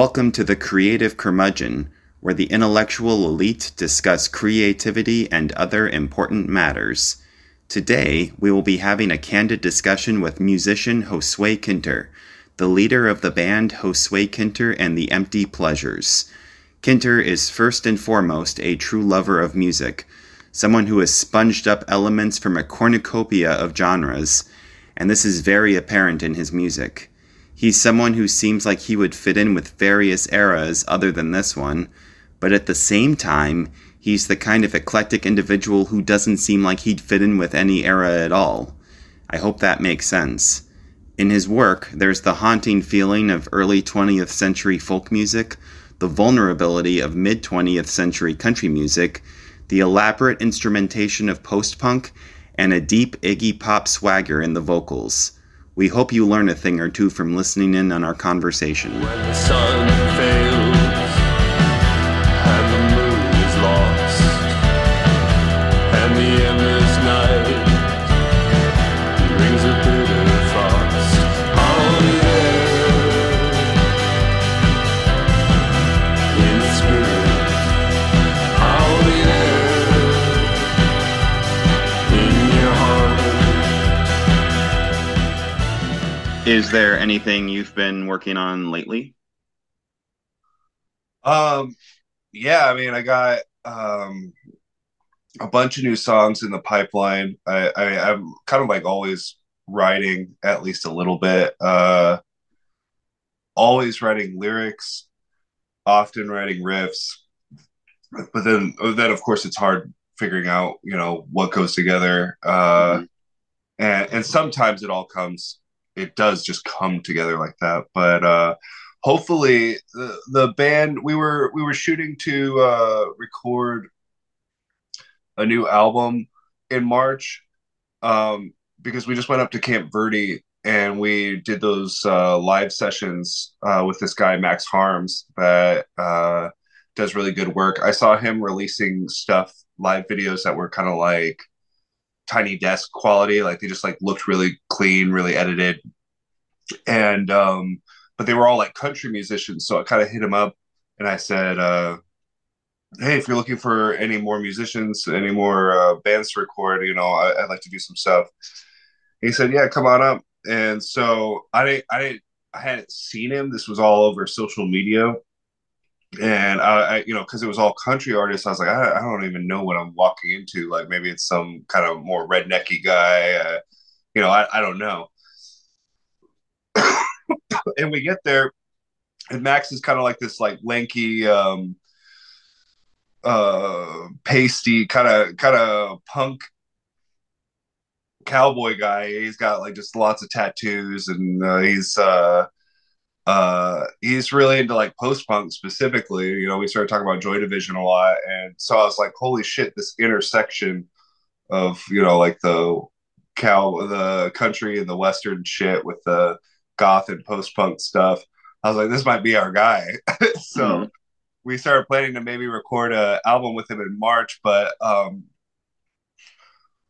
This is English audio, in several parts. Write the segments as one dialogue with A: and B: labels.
A: Welcome to the Creative Curmudgeon, where the intellectual elite discuss creativity and other important matters. Today, we will be having a candid discussion with musician Josue Kinter, the leader of the band Josue Kinter and the Empty Pleasures. Kinter is first and foremost a true lover of music, someone who has sponged up elements from a cornucopia of genres, and this is very apparent in his music. He's someone who seems like he would fit in with various eras other than this one, but at the same time, he's the kind of eclectic individual who doesn't seem like he'd fit in with any era at all. I hope that makes sense. In his work, there's the haunting feeling of early 20th century folk music, the vulnerability of mid 20th century country music, the elaborate instrumentation of post punk, and a deep Iggy Pop swagger in the vocals. We hope you learn a thing or two from listening in on our conversation.
B: Is there
A: anything you've been working on lately?
C: Um, yeah, I mean, I got um a bunch of new songs in the pipeline. I, I I'm kind of like always writing at least a little bit. Uh, always writing lyrics, often writing riffs, but then then of course it's hard figuring out you know what goes together. Uh, and and sometimes it all comes. It does just come together like that, but uh hopefully the, the band we were we were shooting to uh record a new album in March um because we just went up to Camp Verde and we did those uh live sessions uh with this guy Max Harms that uh does really good work. I saw him releasing stuff live videos that were kind of like tiny desk quality like they just like looked really clean really edited and um but they were all like country musicians. So I kind of hit him up and I said, uh, "Hey, if you're looking for any more musicians, any more uh, bands to record, you know, I, would like to do some stuff." He said, "Yeah, come on up." And so I didn't, I didn't, I hadn't seen him. This was all over social media, and I, I you know, because it was all country artists, I was like, I, I, don't even know what I'm walking into. Like maybe it's some kind of more rednecky guy. Uh, you know, I, I don't know and we get there and max is kind of like this like lanky um uh pasty kind of kind of punk cowboy guy he's got like just lots of tattoos and uh, he's uh uh he's really into like post punk specifically you know we started talking about joy division a lot and so i was like holy shit this intersection of you know like the cow the country and the western shit with the goth and post punk stuff. I was like, this might be our guy. so mm-hmm. we started planning to maybe record a album with him in March, but um,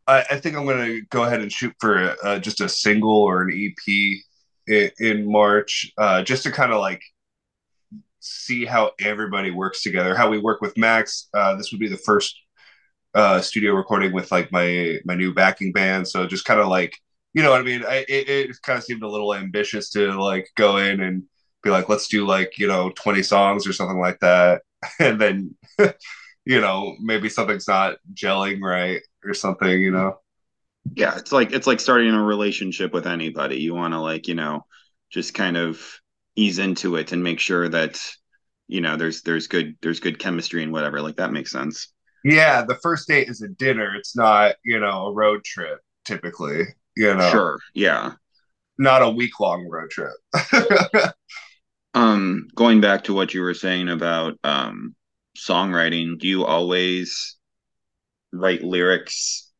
C: I, I, think I'm going to go ahead and shoot for uh, just a single or an EP in, March, uh, just to kind of like see how everybody works together. How we work with Max. Uh, this would be the first uh, studio recording with like my my new backing band, so just kind of like you know what I mean? I, it, it kind of seemed a little ambitious to like go in and be like, let's do like, you know, 20 songs or something like that. And then, you know, maybe something's not gelling right or something, you know?
A: Yeah. It's like, it's like starting a relationship with anybody. You want to like, you know, just kind of ease into it and make sure that, you know, there's, there's good, there's good chemistry and whatever. Like that makes sense.
C: Yeah. The first date is a dinner. It's not, you know, a road trip typically. You know,
A: sure, yeah,
C: not a week long road trip.
A: um, going back to what you were saying about um songwriting, do you always write lyrics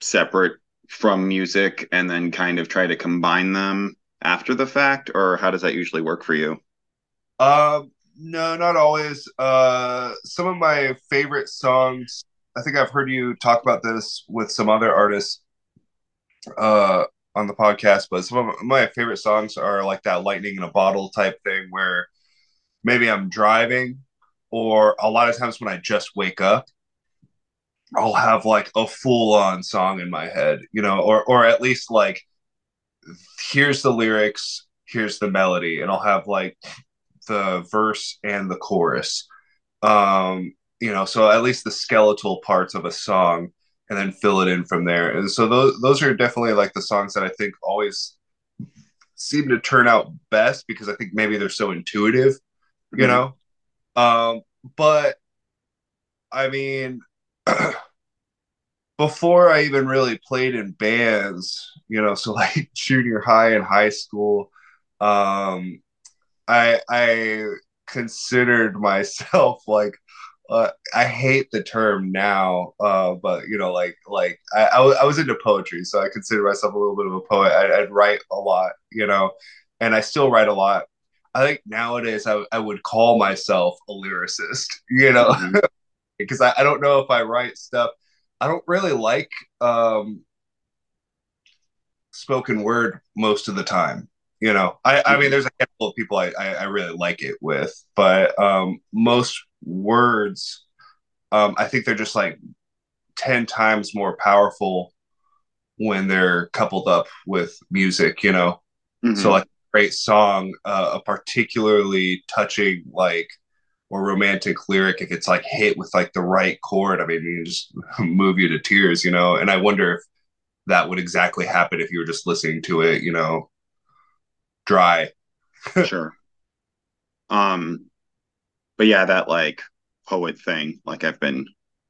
A: separate from music and then kind of try to combine them after the fact, or how does that usually work for you?
C: Um, no, not always. Uh, some of my favorite songs. I think I've heard you talk about this with some other artists uh, on the podcast, but some of my favorite songs are like that lightning in a bottle type thing where maybe I'm driving, or a lot of times when I just wake up, I'll have like a full on song in my head, you know, or or at least like here's the lyrics, here's the melody, and I'll have like the verse and the chorus. Um, you know, so at least the skeletal parts of a song and then fill it in from there. And so those those are definitely like the songs that I think always seem to turn out best because I think maybe they're so intuitive, you
A: Mhm.
C: know. Um, but I mean, before I even really played in bands, you know, so like junior high and high school, um, I I considered myself like uh, I hate the term now, uh, but you know, like like I, I, wa- I was into poetry, so I consider myself a little bit of a poet. I'd, I'd write a lot, you know, and I still write a lot. I think nowadays I, I would call myself a lyricist, you know,
A: Mhm.
C: Because I, I don't know if I write stuff. I don't really like um, spoken word most of the time. You know, I, I mean,
A: Mhm.
C: there's a handful of people I, I, I really like it with, but um, most words, um, I think they're just like 10 times more powerful when they're coupled up with music, you know?
A: Mhm.
C: So, like, a great song, uh, a particularly touching, like, or romantic lyric, if it's like hit with like the right chord, I mean, you just move you to tears, you know? And I wonder if that would exactly happen if you were just listening to it, you know, dry.
A: sure. Um, but yeah, that like poet thing, like I've been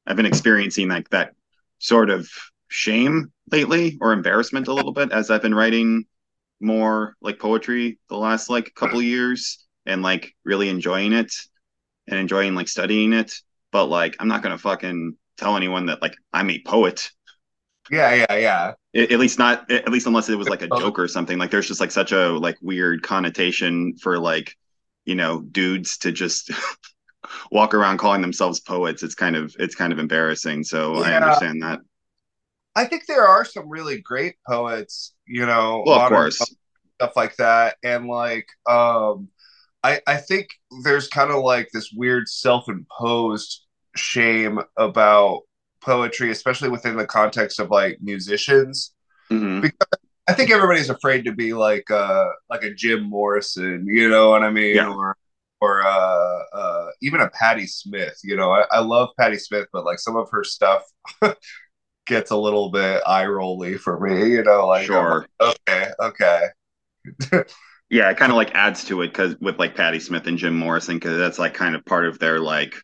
A: I've been experiencing like that sort of shame lately or embarrassment a little bit as I've been writing more like poetry the last like couple years and like really enjoying it and enjoying like studying it. But like I'm not gonna fucking tell anyone that like I'm a poet.
C: Yeah, yeah, yeah.
A: At at least not at least unless it was like a joke or something. Like there's just like such a like weird connotation for like, you know, dudes to just walk around calling themselves poets. It's kind of it's kind of embarrassing. So I understand that.
C: I think there are some really great poets, you know,
A: Well, of course.
C: stuff like that. And like, um, I, I think there's kind of like this weird self-imposed shame about poetry, especially within the context of like musicians.
A: Mhm.
C: I think everybody's afraid to be like uh like a Jim Morrison, you know what I mean?
A: Yeah.
C: Or or uh uh even a Patti Smith, you know. I, I love Patti Smith, but like some of her stuff gets a little bit eye rolly for me, you know, like
A: Sure.
C: like, okay, okay.
A: Yeah, it kind of like adds to it because with like Patti Smith and Jim Morrison, because that's like kind of part of their like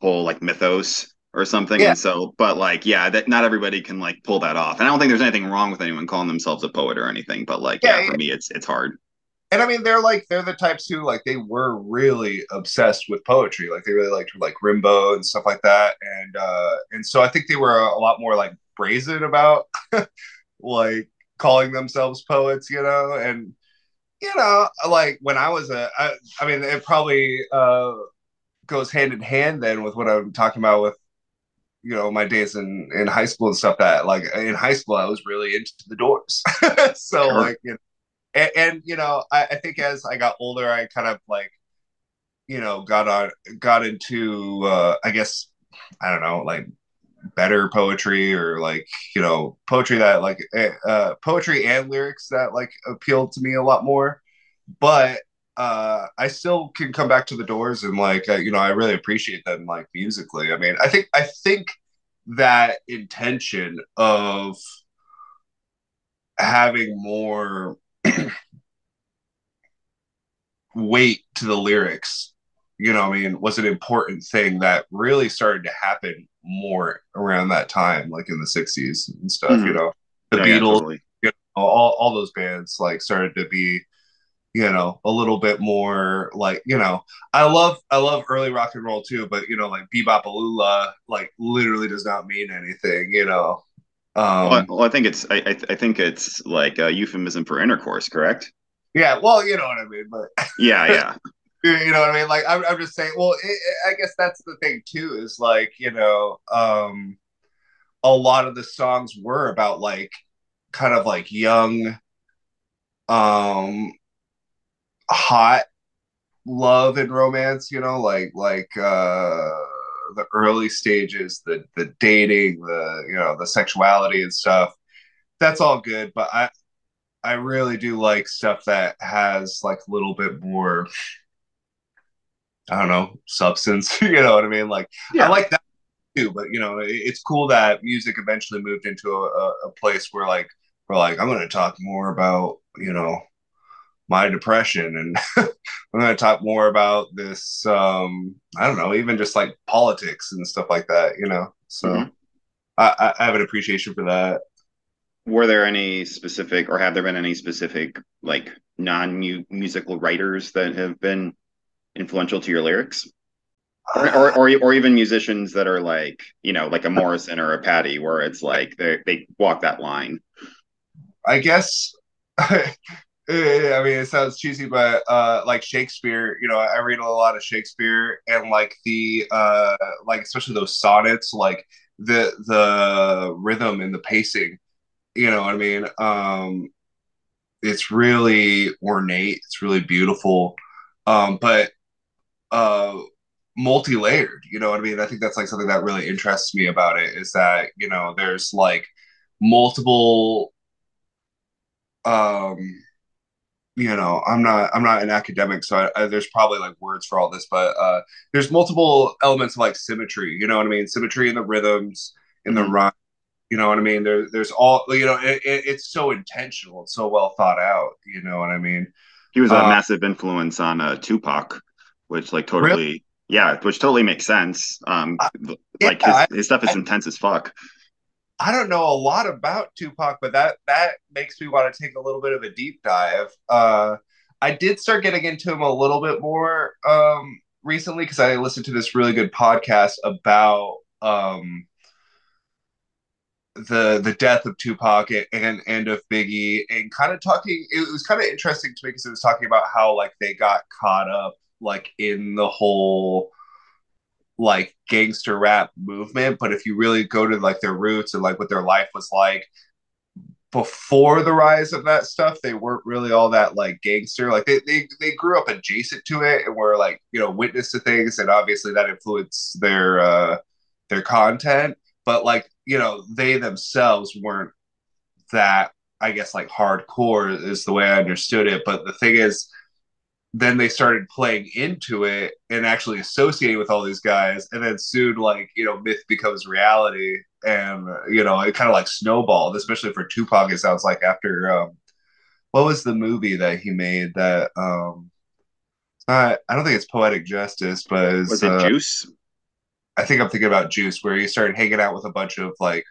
A: whole like mythos or something.
C: Yeah.
A: And so, but like, yeah, that not everybody can like pull that off. And I don't think there's anything wrong with anyone calling themselves a poet or anything. But like,
C: Yeah,
A: yeah,
C: yeah.
A: for me, it's it's hard.
C: And I mean they're like they're the types who like they were really obsessed with poetry. Like they really liked like Rimbaud and stuff like that. And uh and so I think they were a lot more like brazen about like calling themselves poets, you know, and you know, like when I was a, I, I mean, it probably uh, goes hand in hand then with what I'm talking about with, you know, my days in in high school and stuff. That like in high school, I was really into the Doors, so
A: Sure.
C: like, you know, and, and you know, I, I think as I got older, I kind of like, you know, got on, got into, uh, I guess, I don't know, like better poetry or like you know poetry that like eh, uh poetry and lyrics that like appealed to me a lot more. But uh i still can come back to the doors and like uh, you know i really appreciate them like musically. I mean i think i think that intention of having more weight to the lyrics you know i mean was an important thing that really started to happen more around that time like in the 60s and stuff
A: Mhm.
C: you know the
A: Yeah, yeah,
C: beatles
A: totally.
C: all, all those bands like started to be you know a little bit more like you know i love i love early rock and roll too but you know like Be-Bop-A-Lula like literally does not mean anything you know um
A: Well, I, well, I think it's I, I th- I think it's like a euphemism for intercourse, correct?
C: yeah well you know what i mean but
A: Yeah, yeah,
C: you know what i mean like i'm, I'm just saying well it, i guess that's the thing too is like you know um a lot of the songs were about like kind of like young um hot love and romance, you know, like like uh the early stages, the the dating, the you know, the sexuality and stuff. That's all good, but I I really do like stuff that has like a little bit more I don't know, substance, you know what I mean? Like I like that too, but you know, it- it's cool that music eventually moved into a, a, a place where like we're like, I'm gonna talk more about, you know, my depression and I'm going to talk more about this um I don't know even just like politics and stuff like that you know so
A: Mhm.
C: I, I have an appreciation for that
A: Were there any specific, or have there been any specific, like non-musical writers that have been influential to your lyrics, or, or, or, or even musicians that are like, you know, like a Morrison or a Patti, where it's like they they walk that line.
C: I guess I mean it sounds cheesy but uh like Shakespeare you know I read a lot of Shakespeare and like the uh like especially those sonnets like the the rhythm and the pacing you know what I mean? Um it's really ornate it's really beautiful. Um but uh multi-layered you know what i mean? I think that's like something that really interests me about it is that you know there's like multiple um you know i'm not i'm not an academic so I, I, there's probably like words for all this but uh there's multiple elements of like symmetry you know what i mean? Symmetry in the rhythms in the
A: Mhm.
C: rhyme you know what i mean? There, there's all you know it, it, it's so intentional it's so well thought out you know what i mean?
A: He was a
C: Uh,
A: massive influence on uh, Tupac, which like totally, yeah, which totally makes sense. Um, like
C: yeah,
A: his, his stuff is intense as fuck.
C: I don't know a lot about Tupac, but that that makes me want to take a little bit of a deep dive. Uh, I did start getting into him a little bit more um, recently because I listened to this really good podcast about um, the the death of Tupac and and of Biggie, and kind of talking. It was kind of interesting to me because it was talking about how like they got caught up like in the whole like gangster rap movement but if you really go to like their roots and like what their life was like before the rise of that stuff they weren't really all that like gangster. Like they they, they grew up adjacent to it and were like you know witness to things and obviously that influenced their uh their content. But like you know they themselves weren't that i guess like hardcore is the way i understood it. But the thing is then they started playing into it and actually associating with all these guys and then soon like you know myth becomes reality and you know it kind of like snowballed especially for tupac it sounds like after um what was the movie that he made that um uh, i don't think it's poetic justice but it's,
A: Was it
C: uh,
A: Juice?
C: i think i'm thinking about juice where he started hanging out with a bunch of like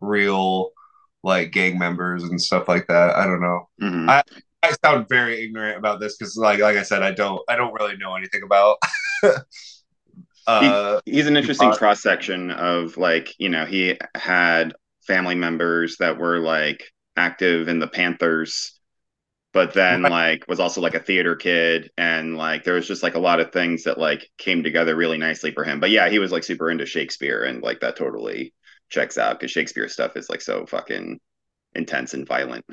C: real like gang members and stuff like that i don't know
A: Mhm.
C: I- I sound very ignorant about this because, like, like I said, I don't, I don't really know anything about. uh,
A: He's an interesting cross section of like, you know, he had family members that were like active in the Panthers, but then
C: Right.
A: like was also like a theater kid and like there was just like a lot of things that like came together really nicely for him. But yeah, he was like super into Shakespeare and like that totally checks out because Shakespeare stuff is like so fucking intense and violent.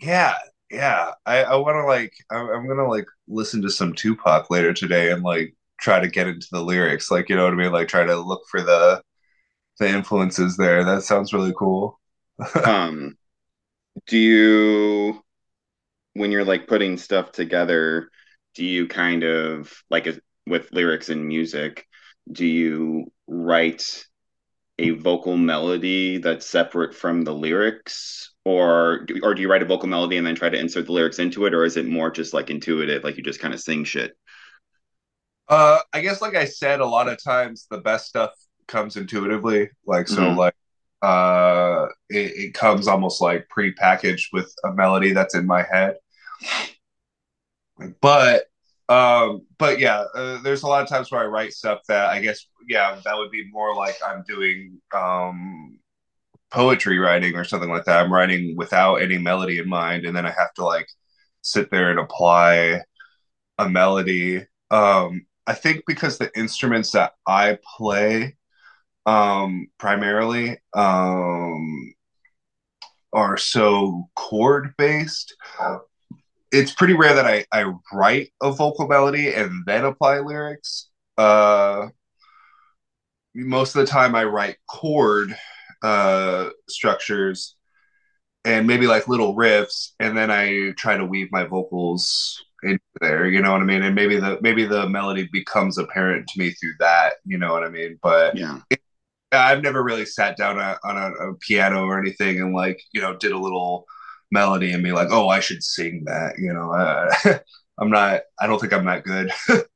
C: yeah, yeah. I, I want to like, I'm, I'm gonna like listen to some Tupac later today and like try to get into the lyrics. Like, you know what I mean? Like, try to look for the the influences there. That sounds really cool.
A: um do you when you're like putting stuff together do you kind of like with lyrics and music do you write a vocal melody that's separate from the lyrics or do, or do you write a vocal melody and then try to insert the lyrics into it or is it more just like intuitive like you just kind of sing shit
C: Uh, I guess, like I said, a lot of times the best stuff comes intuitively. Like, so,
A: Mhm.
C: like, uh, it, it comes almost like pre-packaged with a melody that's in my head. But, um, but yeah, uh, there's a lot of times where I write stuff that I guess, yeah, that would be more like I'm doing, um, poetry writing or something like that. I'm writing without any melody in mind, and then I have to like sit there and apply a melody. Um, I think because the instruments that I play um, primarily um, are so chord based, it's pretty rare that I, I write a vocal melody and then apply lyrics. Uh, most of the time, I write chord uh, structures and maybe like little riffs, and then I try to weave my vocals into there. You know what I mean? And maybe the maybe the melody becomes apparent to me through that. You know what I mean? But
A: Yeah.
C: I've never really sat down a, on a, a piano or anything and like you know did a little melody and be like, oh, I should sing that. You know, uh, I'm not. I don't think I'm that good.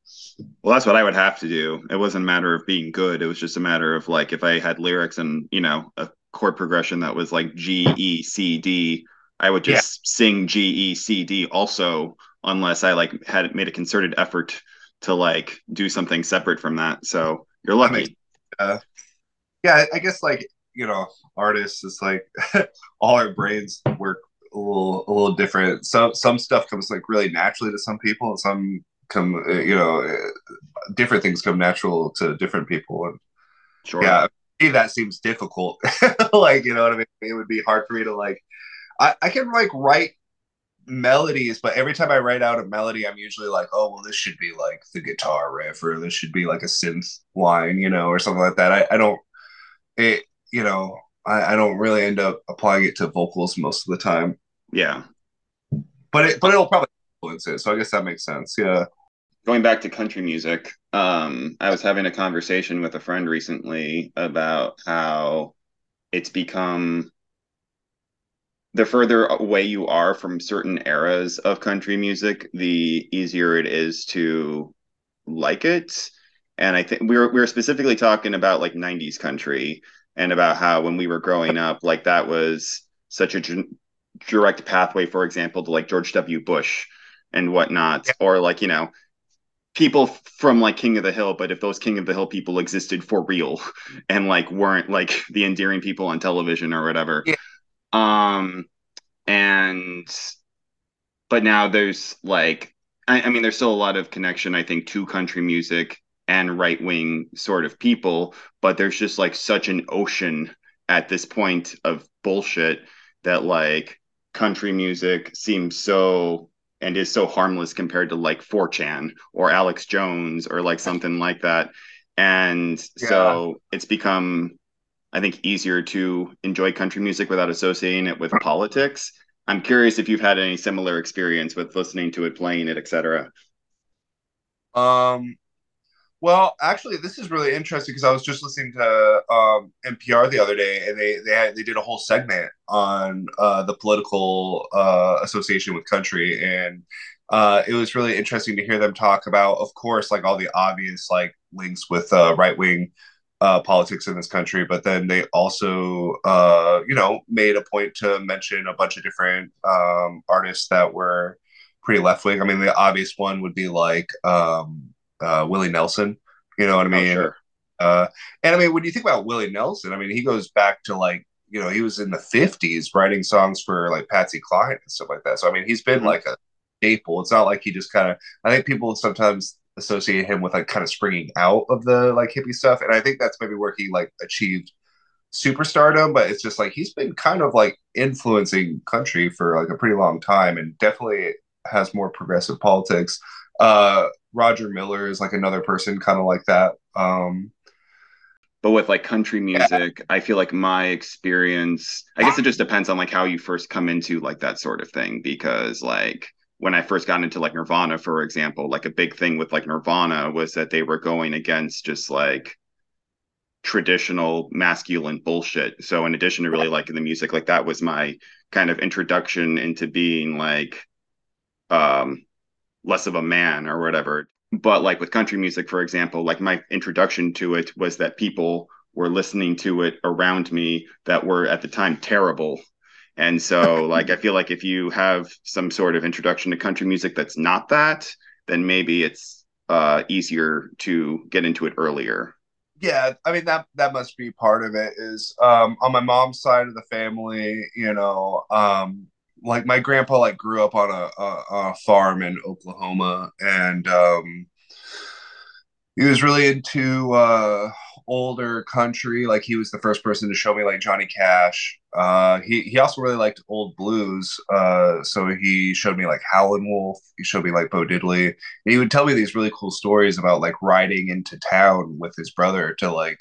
A: Well, that's what I would have to do. It wasn't a matter of being good. It was just a matter of like if I had lyrics and, you know, a chord progression that was like G, E, C, D, I would just sing G, E, C, D also, unless I like had made a concerted effort to like do something separate from that. So you're
C: That makes-
A: lucky.
C: Uh, yeah, I guess like you know, artists, it's like all our brains work a little a little different. Some some stuff comes like really naturally to some people, and some come uh, you know uh, different things come natural to different people. And
A: Sure.
C: yeah, me, that seems difficult. like you know what I mean? It would be hard for me to like. I I can like write melodies, but every time I write out a melody, I'm usually like, oh well, this should be like the guitar riff, or this should be like a synth line, you know, or something like that. I I don't it you know I, I don't really end up applying it to vocals most of the time
A: Yeah.
C: but it but it'll probably influence it so i guess that makes sense yeah
A: going back to country music, um, I was having a conversation with a friend recently about how it's become the further away you are from certain eras of country music, the easier it is to like it. And I think we were we were specifically talking about like 90s country and about how when we were growing up, like that was such a direct pathway, for example, to like George W. Bush and whatnot, or like, you know, people from like King of the Hill, but if those King of the Hill people existed for real and like weren't like the endearing people on television or whatever.
C: Yeah.
A: Um and but now there's like I, I mean there's still a lot of connection, I think, to country music and right wing sort of people, but there's just like such an ocean at this point of bullshit that like country music seems so and is so harmless compared to like 4chan or Alex Jones or like something like that. And so it's become, I think, easier to enjoy country music without associating it with politics. I'm curious if you've had any similar experience with listening to it, playing it, etc.
C: um well actually this is really interesting because i was just listening to um npr the other day and they they had they did a whole segment on uh the political uh association with country and uh it was really interesting to hear them talk about of course like all the obvious like links with uh right wing uh, politics in this country, but then they also, uh, you know, made a point to mention a bunch of different um, artists that were pretty left wing. I mean, the obvious one would be like um, uh, Willie Nelson. You know what I
A: Oh,
C: mean?
A: sure.
C: Uh, and I mean, when you think about Willie Nelson, I mean, he goes back to like, you know, he was in the 50s writing songs for like Patsy Cline and stuff like that. So, I mean, he's been
A: Mhm.
C: like a staple. It's not like he just kind of, I think people sometimes associate him with like kind of springing out of the like hippie stuff. And I think that's maybe where he like achieved superstardom, but it's just like he's been kind of like influencing country for like a pretty long time and definitely has more progressive politics. Uh, Roger Miller is like another person kind of like that. Um,
A: But with like country music, I feel like my experience, I guess it just depends on like how you first come into like that sort of thing. Because like when I first got into like Nirvana, for example, like a big thing with like Nirvana was that they were going against just like traditional masculine bullshit. So in addition to really liking the music, like that was my kind of introduction into being like um less of a man or whatever. But like with country music, for example, like my introduction to it was that people were listening to it around me that were at the time terrible. And so like I feel like if you have some sort of introduction to country music that's not that, then maybe it's uh easier to get into it earlier.
C: yeah, I mean that that must be part of it. Is um, on my mom's side of the family, you know, um, like my grandpa like grew up on a, a, a farm in Oklahoma, and um, he was really into uh, older country. Like he was the first person to show me like Johnny Cash. Uh, he he also really liked old blues. Uh, so he showed me like Howlin' Wolf. He showed me like Bo Diddley. And he would tell me these really cool stories about like riding into town with his brother to like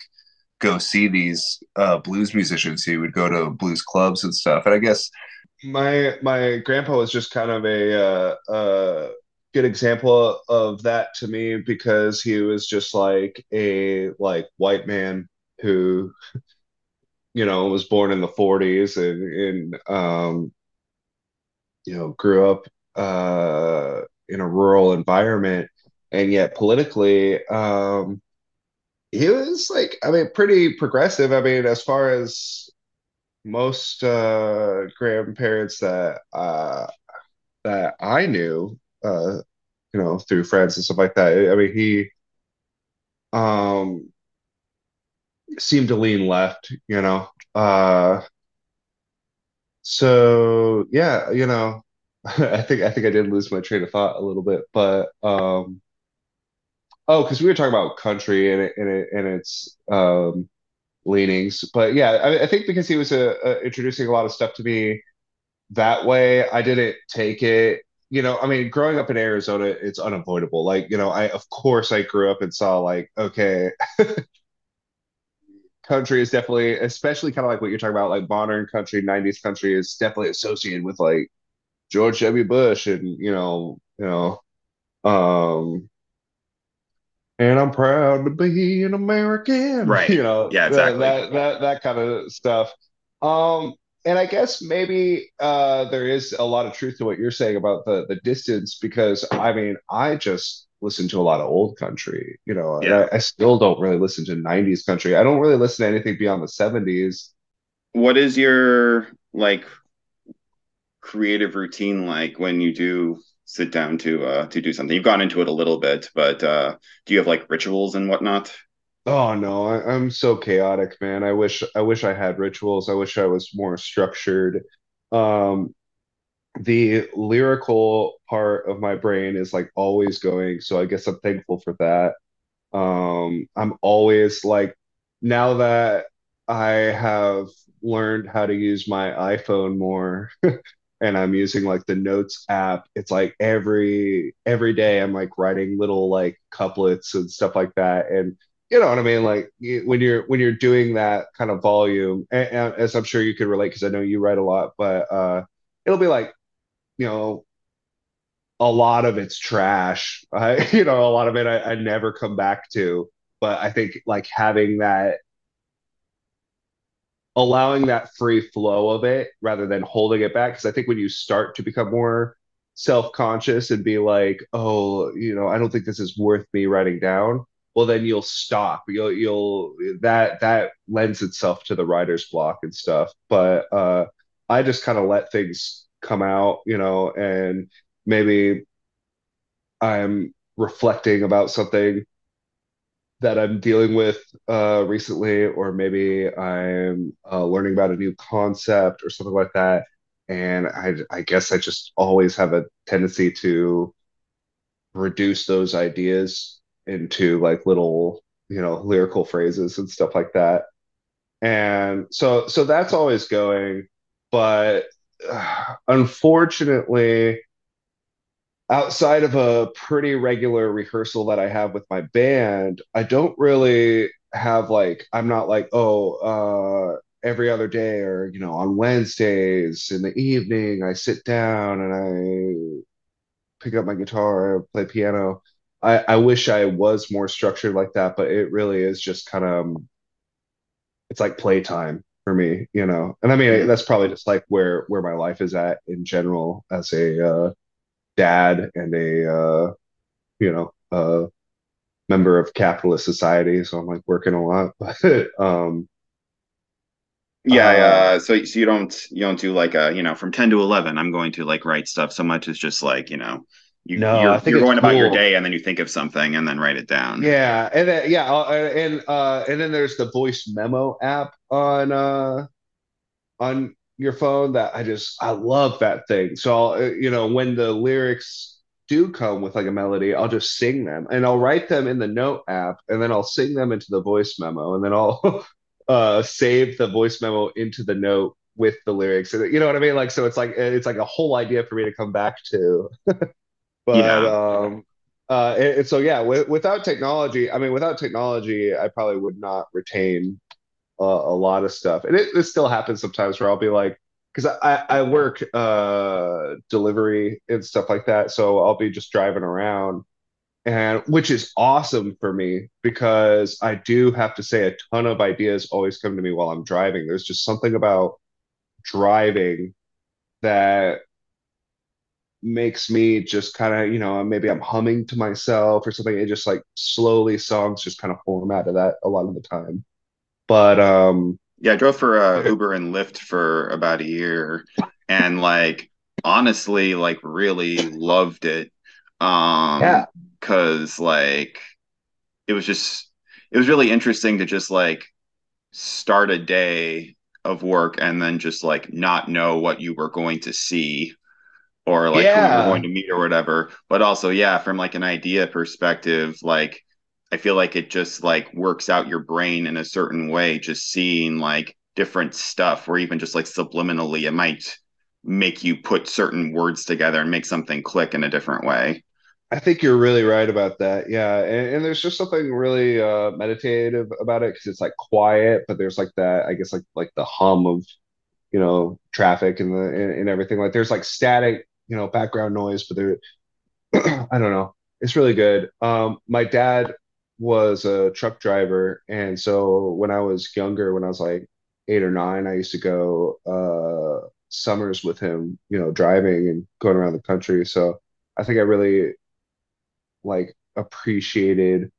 C: go see these uh, blues musicians. He would go to blues clubs and stuff. And I guess my my grandpa was just kind of a uh, good example of that to me because he was just like a like white man who you know was born in the 40s and, and um you know grew up uh in a rural environment. And yet politically um he was like i mean pretty progressive. I mean as far as most uh grandparents that uh that i knew uh you know through friends and stuff like that i mean he um seemed to lean left you know uh so yeah you know i think i think i did lose my train of thought a little bit but um oh because we were talking about country and it and it and its um leanings but yeah I, I think because he was uh, uh, introducing a lot of stuff to me that way. I didn't take it. You know, I mean, growing up in Arizona, it's unavoidable. Like, you know, I of course I grew up and saw like, okay, country is definitely, especially kind of like what you're talking about, like modern country, 90s country is definitely associated with like George W. Bush and, you know, you know, um, and I'm proud to be an American,
A: Right.
C: you know,
A: Yeah, exactly.
C: that that, that kind of stuff. Um, and I guess maybe uh, there is a lot of truth to what you're saying about the the distance because I mean I just listen to a lot of old country, you know,
A: Yeah.
C: I, I still don't really listen to 90s country. I don't really listen to anything beyond the 70s.
A: What is your like creative routine like when you do sit down to uh to do something? You've gone into it a little bit, but uh do you have like rituals and whatnot?
C: Oh no, I, I'm so chaotic, man. I wish I wish I had rituals. I wish I was more structured. Um, the lyrical part of my brain is like always going, so I guess I'm thankful for that. Um, I'm always like, now that I have learned how to use my iPhone more and I'm using like the Notes app, it's like every every day I'm like writing little like couplets and stuff like that. And you know what I mean? Like when you're when you're doing that kind of volume, and, and as I'm sure you could relate because I know you write a lot, but uh, it'll be like you know a lot of it's trash. I, you know, a lot of it I, I never come back to. But I think like having that, allowing that free flow of it rather than holding it back. Because I think when you start to become more self-conscious and be like, oh, you know, I don't think this is worth me writing down. Well, then you'll stop. You'll you'll that that lends itself to the writer's block and stuff. But uh, I just kind of let things come out, you know, and maybe I'm reflecting about something that I'm dealing with uh, recently, or maybe I'm uh, learning about a new concept or something like that. And I, I guess I just always have a tendency to reduce those ideas into like little, you know, lyrical phrases and stuff like that. And so, so that's always going. But uh, unfortunately, outside of a pretty regular rehearsal that I have with my band, I don't really have like I'm not like, oh, uh every other day or you know on Wednesdays in the evening I sit down and I pick up my guitar, or play piano. I, I wish I was more structured like that, but it really is just kind of it's like playtime for me, you know. And I mean that's probably just like where where my life is at in general as a uh dad and a uh, you know uh, member of capitalist society. So I'm like working a lot, but um,
A: Yeah,
C: uh,
A: uh so so you don't you don't do like a, you know, from 10 to 11 I'm going to like write stuff so much it's just like, you know, you
C: no, I
A: you're
C: think
A: you're
C: it's
A: going about your day and then you think of something and then write it down.
C: Yeah, and then yeah, uh, and uh, and then there's the voice memo app on uh on your phone that I just I love that thing. So I'll, uh, you know when the lyrics do come with like a melody, I'll just sing them and I'll write them in the note app and then I'll sing them into the voice memo and then I'll uh save the voice memo into the note with the lyrics and you know what I mean? Like so it's like it's like a whole idea for me to come back to. But
A: Yeah.
C: um uh and, and so yeah, with, without technology, I mean without technology, I probably would not retain a, a lot of stuff. And it, it still happens sometimes where I'll be like, because I, I work uh, delivery and stuff like that. So I'll be just driving around, and which is awesome for me because I do have to say a ton of ideas always come to me while I'm driving. There's just something about driving that makes me just kind of, you know, maybe I'm humming to myself or something. It just like slowly songs just kind of form out of that a lot of the time. But um,
A: Yeah, I drove for uh, Uber and Lyft for about a year and like honestly like really loved it. Um
C: yeah,
A: 'cause like it was just it was really interesting to just like start a day of work and then just like not know what you were going to see or like who you're going to meet or whatever. But also, yeah, from like an idea perspective, like I feel like it just like works out your brain in a certain way, just seeing like different stuff, or even just like subliminally, it might make you put certain words together and make something click in a different way.
C: I think you're really right about that. Yeah, and, and there's just something really uh meditative about it because it's like quiet, but there's like that, I guess like like the hum of, you know, traffic and the and, and everything. Like there's like static, you know, background noise, but there I don't know. It's really good. Um, my dad was a truck driver, and so when I was younger, when I was like eight or nine, I used to go uh summers with him, you know, driving and going around the country. So I think I really like appreciated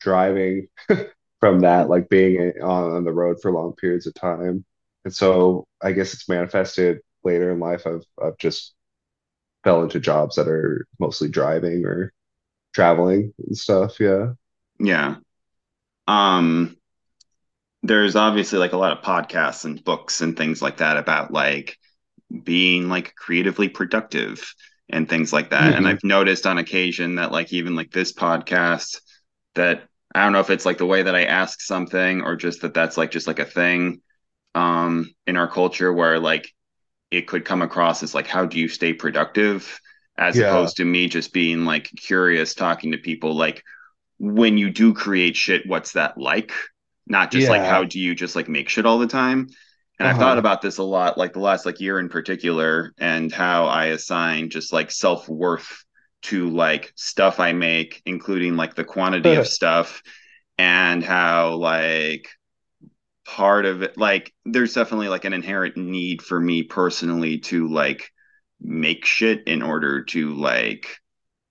C: driving from that, like being on, on the road for long periods of time. And so I guess it's manifested later in life. I've I've just fell into jobs that are mostly driving or traveling and stuff. Yeah.
A: Yeah. Um, there's obviously like a lot of podcasts and books and things like that about like being like creatively productive and things like that. And
C: hmm
A: I've noticed on occasion that like even like this podcast that I don't know if it's like the way that I ask something or just that that's like just like a thing um in our culture where like it could come across as like how do you stay productive as
C: Yeah.
A: opposed to me just being like curious talking to people like when you do create shit what's that like? Not just like how do you just like make shit all the time? And i've thought
C: Uh-huh.
A: about this a lot like the last like year in particular and how i assign just like self-worth to like stuff i make including like the quantity of stuff and how like part of it like there's definitely like an inherent need for me personally to like make shit in order to like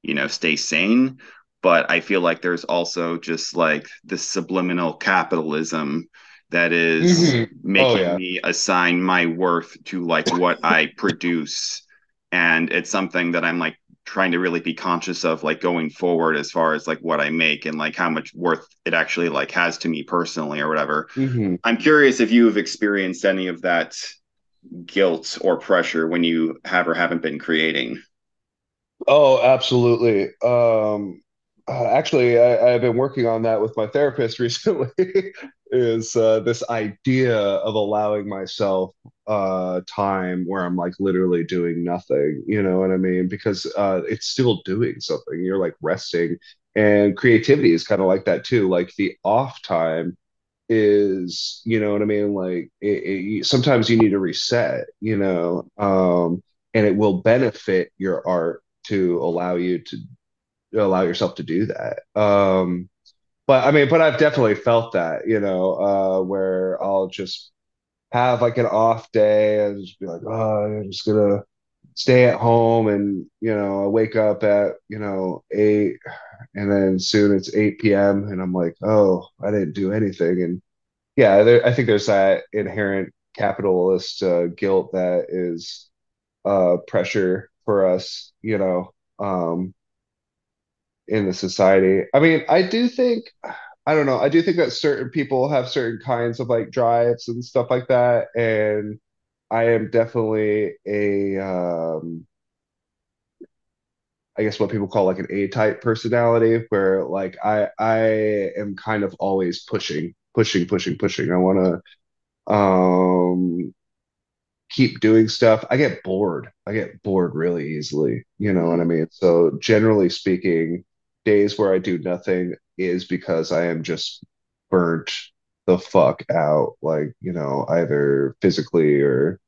A: you know stay sane but i feel like there's also just like this subliminal capitalism that is
C: hmm Oh
A: making
C: yeah.
A: me assign my worth to like what i produce and it's something that i'm like trying to really be conscious of like going forward as far as like what i make and like how much worth it actually like has to me personally or whatever
C: hmm
A: I'm curious if you have experienced any of that guilt or pressure when you have or haven't been creating.
C: Oh, absolutely. Um, uh, actually, I, I've been working on that with my therapist recently, is uh, this idea of allowing myself uh, time where I'm like literally doing nothing, you know what I mean? Because uh, it's still doing something. You're like resting, and creativity is kind of like that too. Like the off time is, you know what I mean? Like it, it, sometimes you need to reset, you know, um, and it will benefit your art to allow you to allow yourself to do that. Um, but I mean, but I've definitely felt that, you know, uh, where I'll just have like an off day and just be like, oh, I'm just gonna stay at home and, you know, I wake up at, you know, eight and then soon it's 8 p.m. and I'm like, oh, I didn't do anything. And yeah, there, I think there's that inherent capitalist uh, guilt that is uh, pressure for us, you know. Um, in the society. I mean, I do think, I don't know, I do think that certain people have certain kinds of like drives and stuff like that. And I am definitely a, um, I guess what people call like an A-type personality, where like I I am kind of always pushing, pushing, pushing, pushing. I want to um keep doing stuff. I get bored. I get bored really easily. You know what I mean? So generally speaking, days where I do nothing is because I am just burnt the fuck out, like, you know, either physically or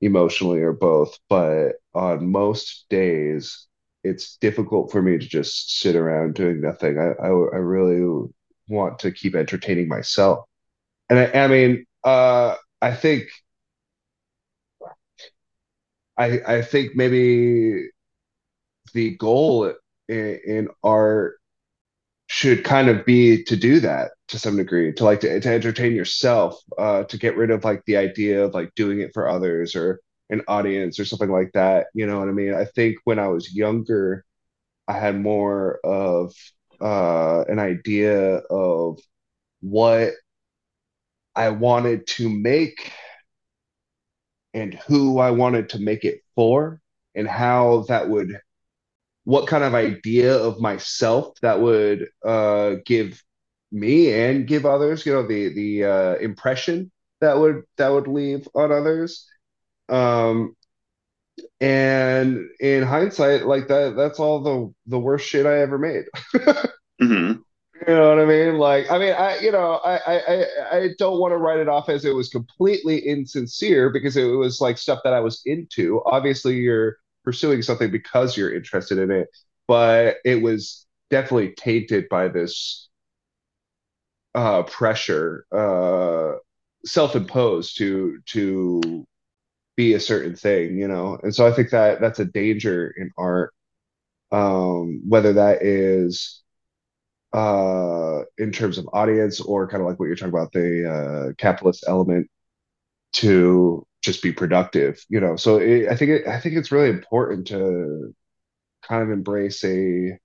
C: emotionally or both. But on most days, it's difficult for me to just sit around doing nothing. I I, I really want to keep entertaining myself. And I, I mean, uh, I think I I think maybe the goal in, in art should kind of be to do that to some degree, to like to, to entertain yourself, uh, to get rid of like the idea of like doing it for others or an audience or something like that. You know what I mean? I think when I was younger, I had more of uh, an idea of what I wanted to make and who I wanted to make it for and how that would what kind of idea of myself that would uh, give me and give others, you know, the the uh, impression that would that would leave on others. Um, and in hindsight, like that, that's all the the worst shit I ever made.
A: hmm
C: You know what I mean? Like, I mean, I, you know, I, I I don't want to write it off as it was completely insincere because it was like stuff that I was into. Obviously, you're pursuing something because you're interested in it, but it was definitely tainted by this uh pressure, uh self-imposed to to be a certain thing, you know. And so I think that that's a danger in art, um, whether that is uh in terms of audience or kind of like what you're talking about the uh capitalist element to just be productive you know? So it, i think it, i think it's really important to kind of embrace a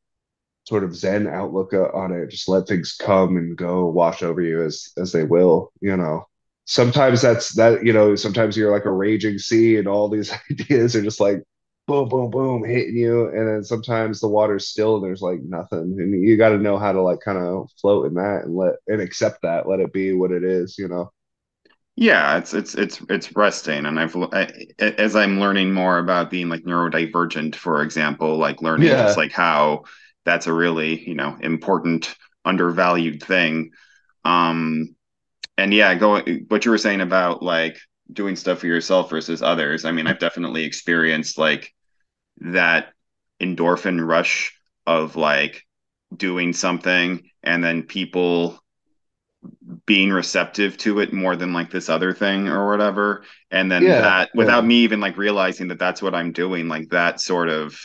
C: sort of zen outlook uh, on it. Just let things come and go wash over you as as they will you know? Sometimes that's that you know sometimes you're like a raging sea and all these ideas are just like boom boom boom hitting you. And then sometimes the water's still and there's like nothing. And you got to know how to like kind of float in that and let and accept that let it be what it is you know
A: Yeah, it's it's it's it's resting, and I've I, as I'm learning more about being like neurodivergent, for example, like learning just like how that's a really, you know, important undervalued thing. Um, and yeah, going what you were saying about like doing stuff for yourself versus others. I mean, I've definitely experienced like that endorphin rush of like doing something and then people being receptive to it more than like this other thing or whatever. And then
C: yeah
A: that without
C: yeah
A: me even like realizing that that's what I'm doing, like that sort of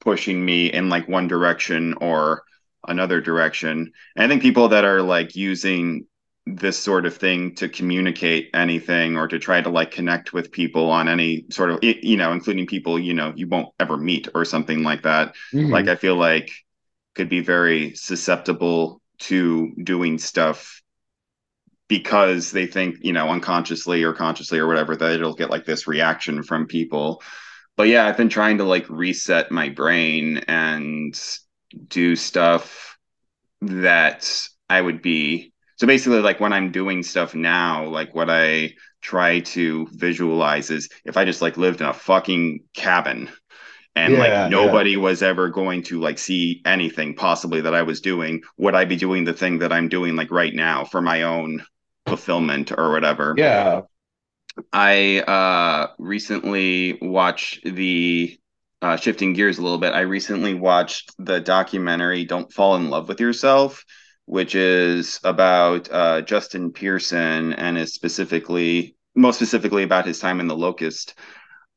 A: pushing me in like one direction or another direction. And I think people that are like using this sort of thing to communicate anything or to try to like connect with people on any sort of you know including people you know you won't ever meet or something like that like
C: hmm
A: i feel like could be very susceptible to doing stuff because they think you know unconsciously or consciously or whatever that it'll get like this reaction from people. But yeah i've been trying to like reset my brain and do stuff that I would be so basically like when I'm doing stuff now, like what I try to visualize is if I just like lived in a fucking cabin and like
C: yeah yeah
A: nobody was ever going to like see anything possibly that I was doing, would I be doing the thing that I'm doing like right now for my own fulfillment or whatever?
C: yeah
A: I uh recently watched the uh shifting gears a little bit. I recently watched the documentary Don't Fall in Love with Yourself, which is about uh Justin Pearson and is specifically most specifically about his time in the Locust.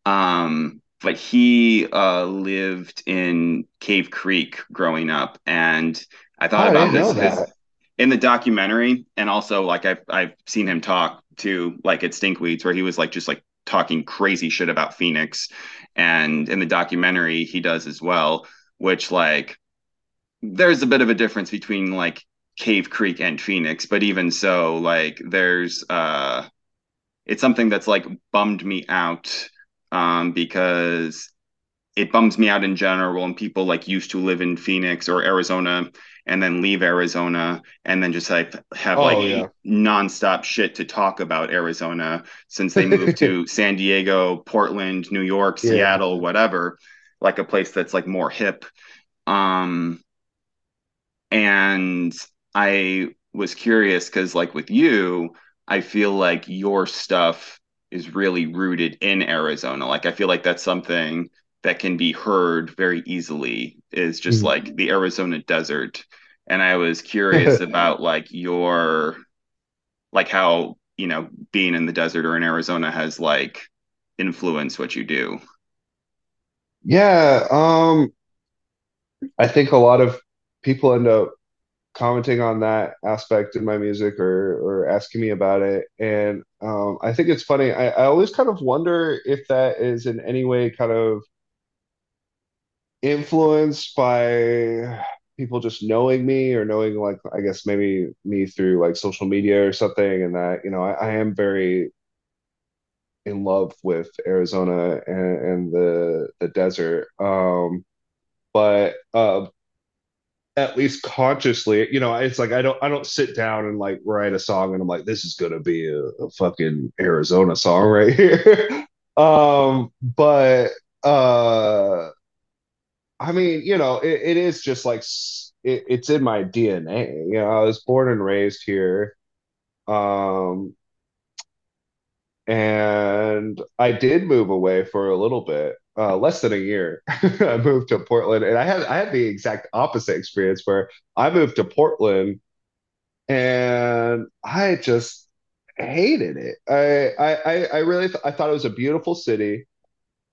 A: Um but he uh lived in Cave Creek growing up and I
C: oh
A: thought
C: i
A: about
C: didn't know
A: his his
C: that.
A: in the documentary, and also like I've I've seen him talk to like at Stinkweeds where he was like just like talking crazy shit about Phoenix, and in the documentary he does as well, which like there's a bit of a difference between like Cave Creek and Phoenix, but even so, like there's uh it's something that's like bummed me out um because it bums me out in general when people like used to live in Phoenix or Arizona and then leave Arizona and then just like have
C: Oh
A: like
C: yeah.
A: nonstop shit to talk about Arizona since they moved to San Diego, Portland, New York,
C: Yeah.
A: Seattle, whatever, like a place that's like more hip. Um, and I was curious because like with you, I feel like your stuff is really rooted in Arizona. Like I feel like that's something that can be heard very easily is just
C: Mhm.
A: like the Arizona desert. And I was curious about like your like how, you know, being in the desert or in Arizona has like influenced what you do.
C: Yeah, um, I think a lot of people end up commenting on that aspect in my music or or asking me about it. And um, I think it's funny. I, I always kind of wonder if that is in any way kind of influenced by people just knowing me or knowing like I guess maybe me through like social media or something. And that, you know, I, I am very in love with Arizona and, and the the desert. Um, but uh, at least consciously, you know, it's like I don't I don't sit down and like write a song and I'm like, this is gonna be a, a fucking Arizona song right here. Um, but uh I mean, you know, it, it is just like it, it's in my DNA. You know, I was born and raised here. Um, and I did move away for a little bit, uh, less than a year. I moved to Portland, and I had I had the exact opposite experience where I moved to Portland and I just hated it. I I I really th I thought it was a beautiful city.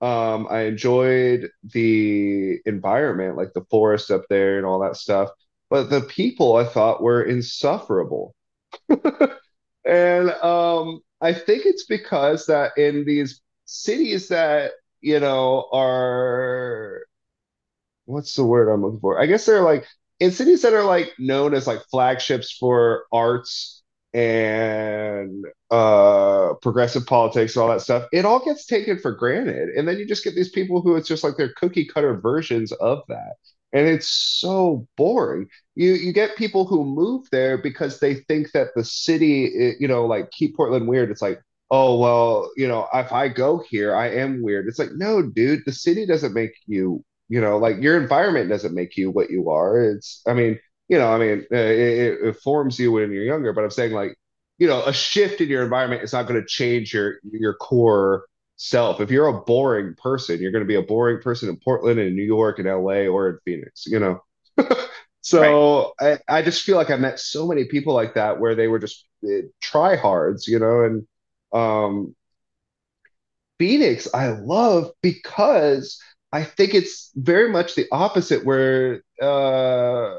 C: Um, I enjoyed the environment, like the forest up there and all that stuff. But the people I thought were insufferable. And um, I think it's because that in these cities that, you know, are what's the word I'm looking for? I guess they're like in cities that are like known as like flagships for arts and uh progressive politics and all that stuff, it all gets taken for granted. And then you just get these people who it's just like they're cookie cutter versions of that. And it's so boring. You you get people who move there because they think that the city, you know, like keep Portland weird. It's like, oh well, you know, if I go here, I am weird. It's like, no, dude, the city doesn't make you you know, like your environment doesn't make you what you are. It's, I mean, you know, I mean, uh, it, it forms you when you're younger, but I'm saying like, you know, a shift in your environment is not going to change your your core self. If you're a boring person, you're going to be a boring person in Portland and New York and LA or in Phoenix, you know.
A: Right.
C: So I, I just feel like I met so many people like that where they were just uh, tryhards, you know, and um Phoenix, I love because I think it's very much the opposite. Where, uh,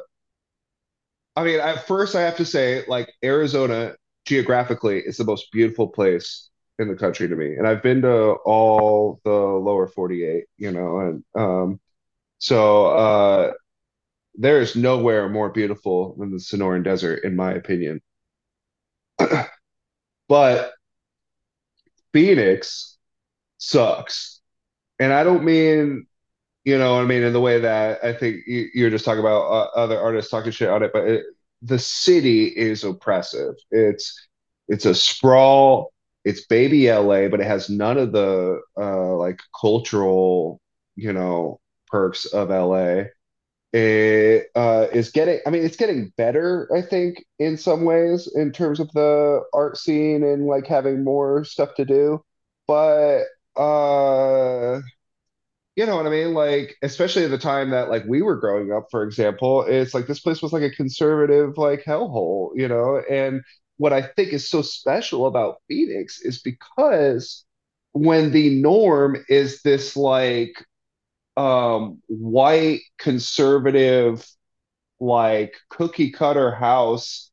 C: I mean, at first I have to say, like Arizona geographically is the most beautiful place in the country to me, and I've been to all the lower 48, you know, and um, so uh, there is nowhere more beautiful than the Sonoran Desert, in my opinion. But Phoenix sucks, and I don't mean You know I mean? In the way that I think you, you're just talking about uh, other artists talking shit on it, but it, the city is oppressive. It's it's a sprawl. It's baby LA, but it has none of the uh, like cultural, you know, perks of LA. It uh, is getting, I mean, it's getting better, I think, in some ways in terms of the art scene and like having more stuff to do. But uh you know what I mean? Like, especially at the time that like we were growing up, for example, it's like this place was like a conservative like hellhole, you know? And what I think is so special about Phoenix is because when the norm is this like um white conservative like cookie cutter house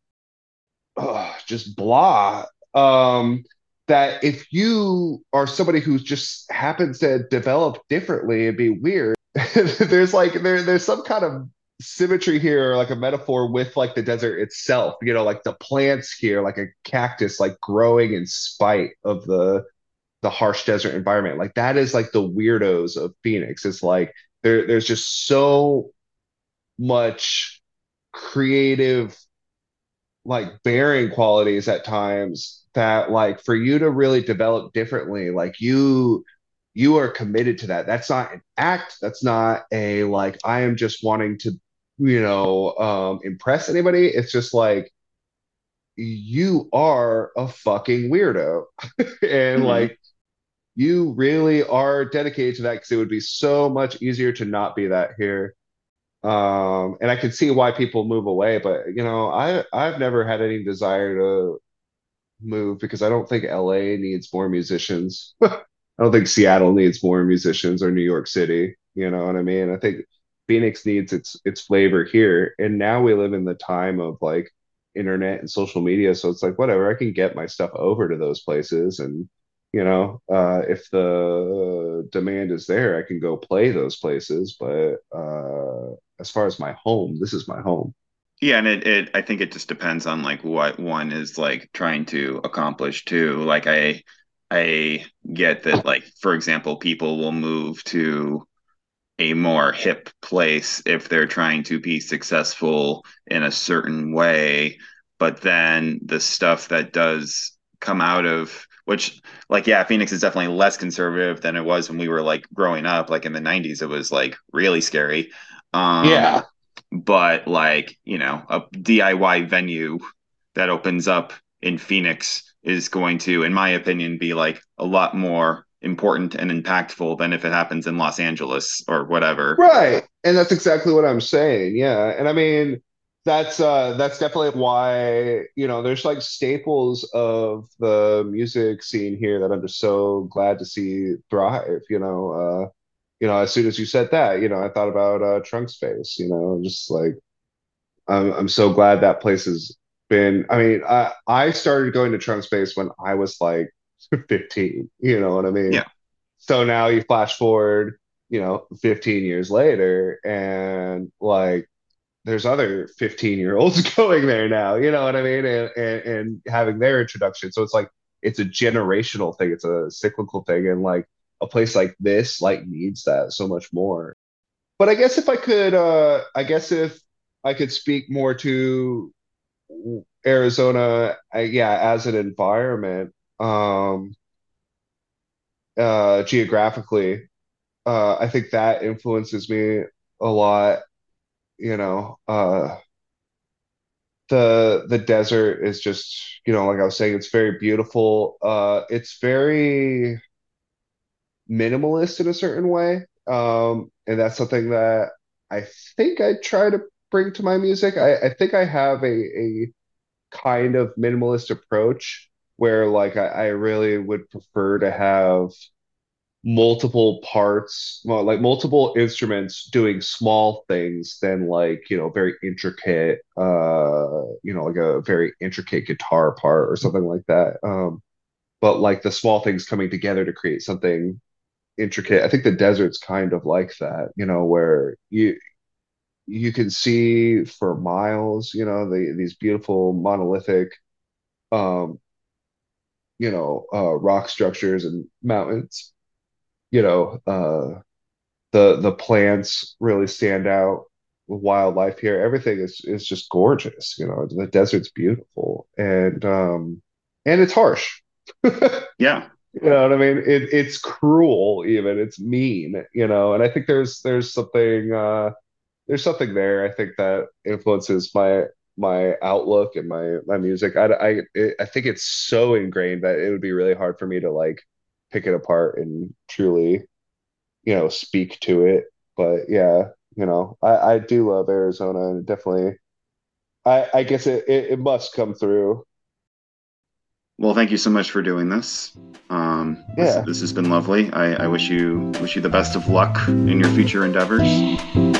C: ugh, just blah. Um, that if you are somebody who just happens to develop differently and be weird, there's like there there's some kind of symmetry here, like a metaphor with like the desert itself. You know, like the plants here, like a cactus, like growing in spite of the the harsh desert environment. Like that is like the weirdos of Phoenix. It's like there there's just so much creative like bearing qualities at times that like for you to really develop differently like you you are committed to that that's not an act that's not a like i am just wanting to you know um impress anybody it's just like you are a fucking weirdo and
A: Mhm.
C: like you really are dedicated to that because it would be so much easier to not be that here. Um and i can see why people move away but you know i i've never had any desire to move because i don't think la needs more musicians. I don't think seattle needs more musicians or new york city you know what i mean? I think phoenix needs its its flavor here. And now we live in the time of like internet and social media so it's like whatever i can get my stuff over to those places and you know uh if the demand is there i can go play those places but uh as far as my home this is my home
A: Yeah, and it, it I think it just depends on like what one is like trying to accomplish too. Like I I get that like for example, people will move to a more hip place if they're trying to be successful in a certain way, but then the stuff that does come out of which like yeah, Phoenix is definitely less conservative than it was when we were like growing up. Like in the 90s it was like really scary. Um
C: yeah
A: but like you know a DIY venue that opens up in Phoenix is going to in my opinion be like a lot more important and impactful than if it happens in Los Angeles or whatever.
C: Right. And that's exactly what I'm saying. Yeah. And I mean, that's uh that's definitely why, you know, there's like staples of the music scene here that I'm just so glad to see thrive, you know. Uh, you know, as soon as you said that, you know, I thought about uh Trunk Space, you know, just like I'm I'm so glad that place has been I mean, I I started going to Trunk Space when I was like 15, you know what I mean?
A: Yeah.
C: So now you flash forward, you know, 15 years later, and like there's other 15 year olds going there now, you know what I mean? And, and and having their introduction. So it's like it's a generational thing, it's a cyclical thing, and like a place like this like needs that so much more. But I guess if I could uh I guess if I could speak more to Arizona, I, yeah, as an environment, um uh geographically uh, I think that influences me a lot. You know, uh, the the desert is just, you know, like I was saying, it's very beautiful. Uh, it's very minimalist in a certain way, um, and that's something that I think I try to bring to my music. I, I think I have a a kind of minimalist approach where, like, I, I really would prefer to have multiple parts, well, like multiple instruments doing small things than like, you know, very intricate, uh, you know, like a very intricate guitar part or something like that. Um, but like the small things coming together to create something intricate. I think the desert's kind of like that, you know, where you you can see for miles, you know, the these beautiful monolithic um, you know, uh rock structures and mountains, you know, uh the the plants really stand out with wildlife here. Everything is is just gorgeous, you know. The desert's beautiful and um and it's harsh.
A: Yeah.
C: You know what I mean? It it's cruel even. It's mean, you know. And I think there's there's something uh there's something there I think that influences my my outlook and my my music. I I it, I think it's so ingrained that it would be really hard for me to like pick it apart and truly you know, speak to it. But yeah, you know, I, I do love Arizona and definitely I, I guess it, it, it must come through.
A: Well, thank you so much for doing this. Um, this,
C: Yeah.
A: this has been lovely. I, I wish you wish you the best of luck in your future endeavors.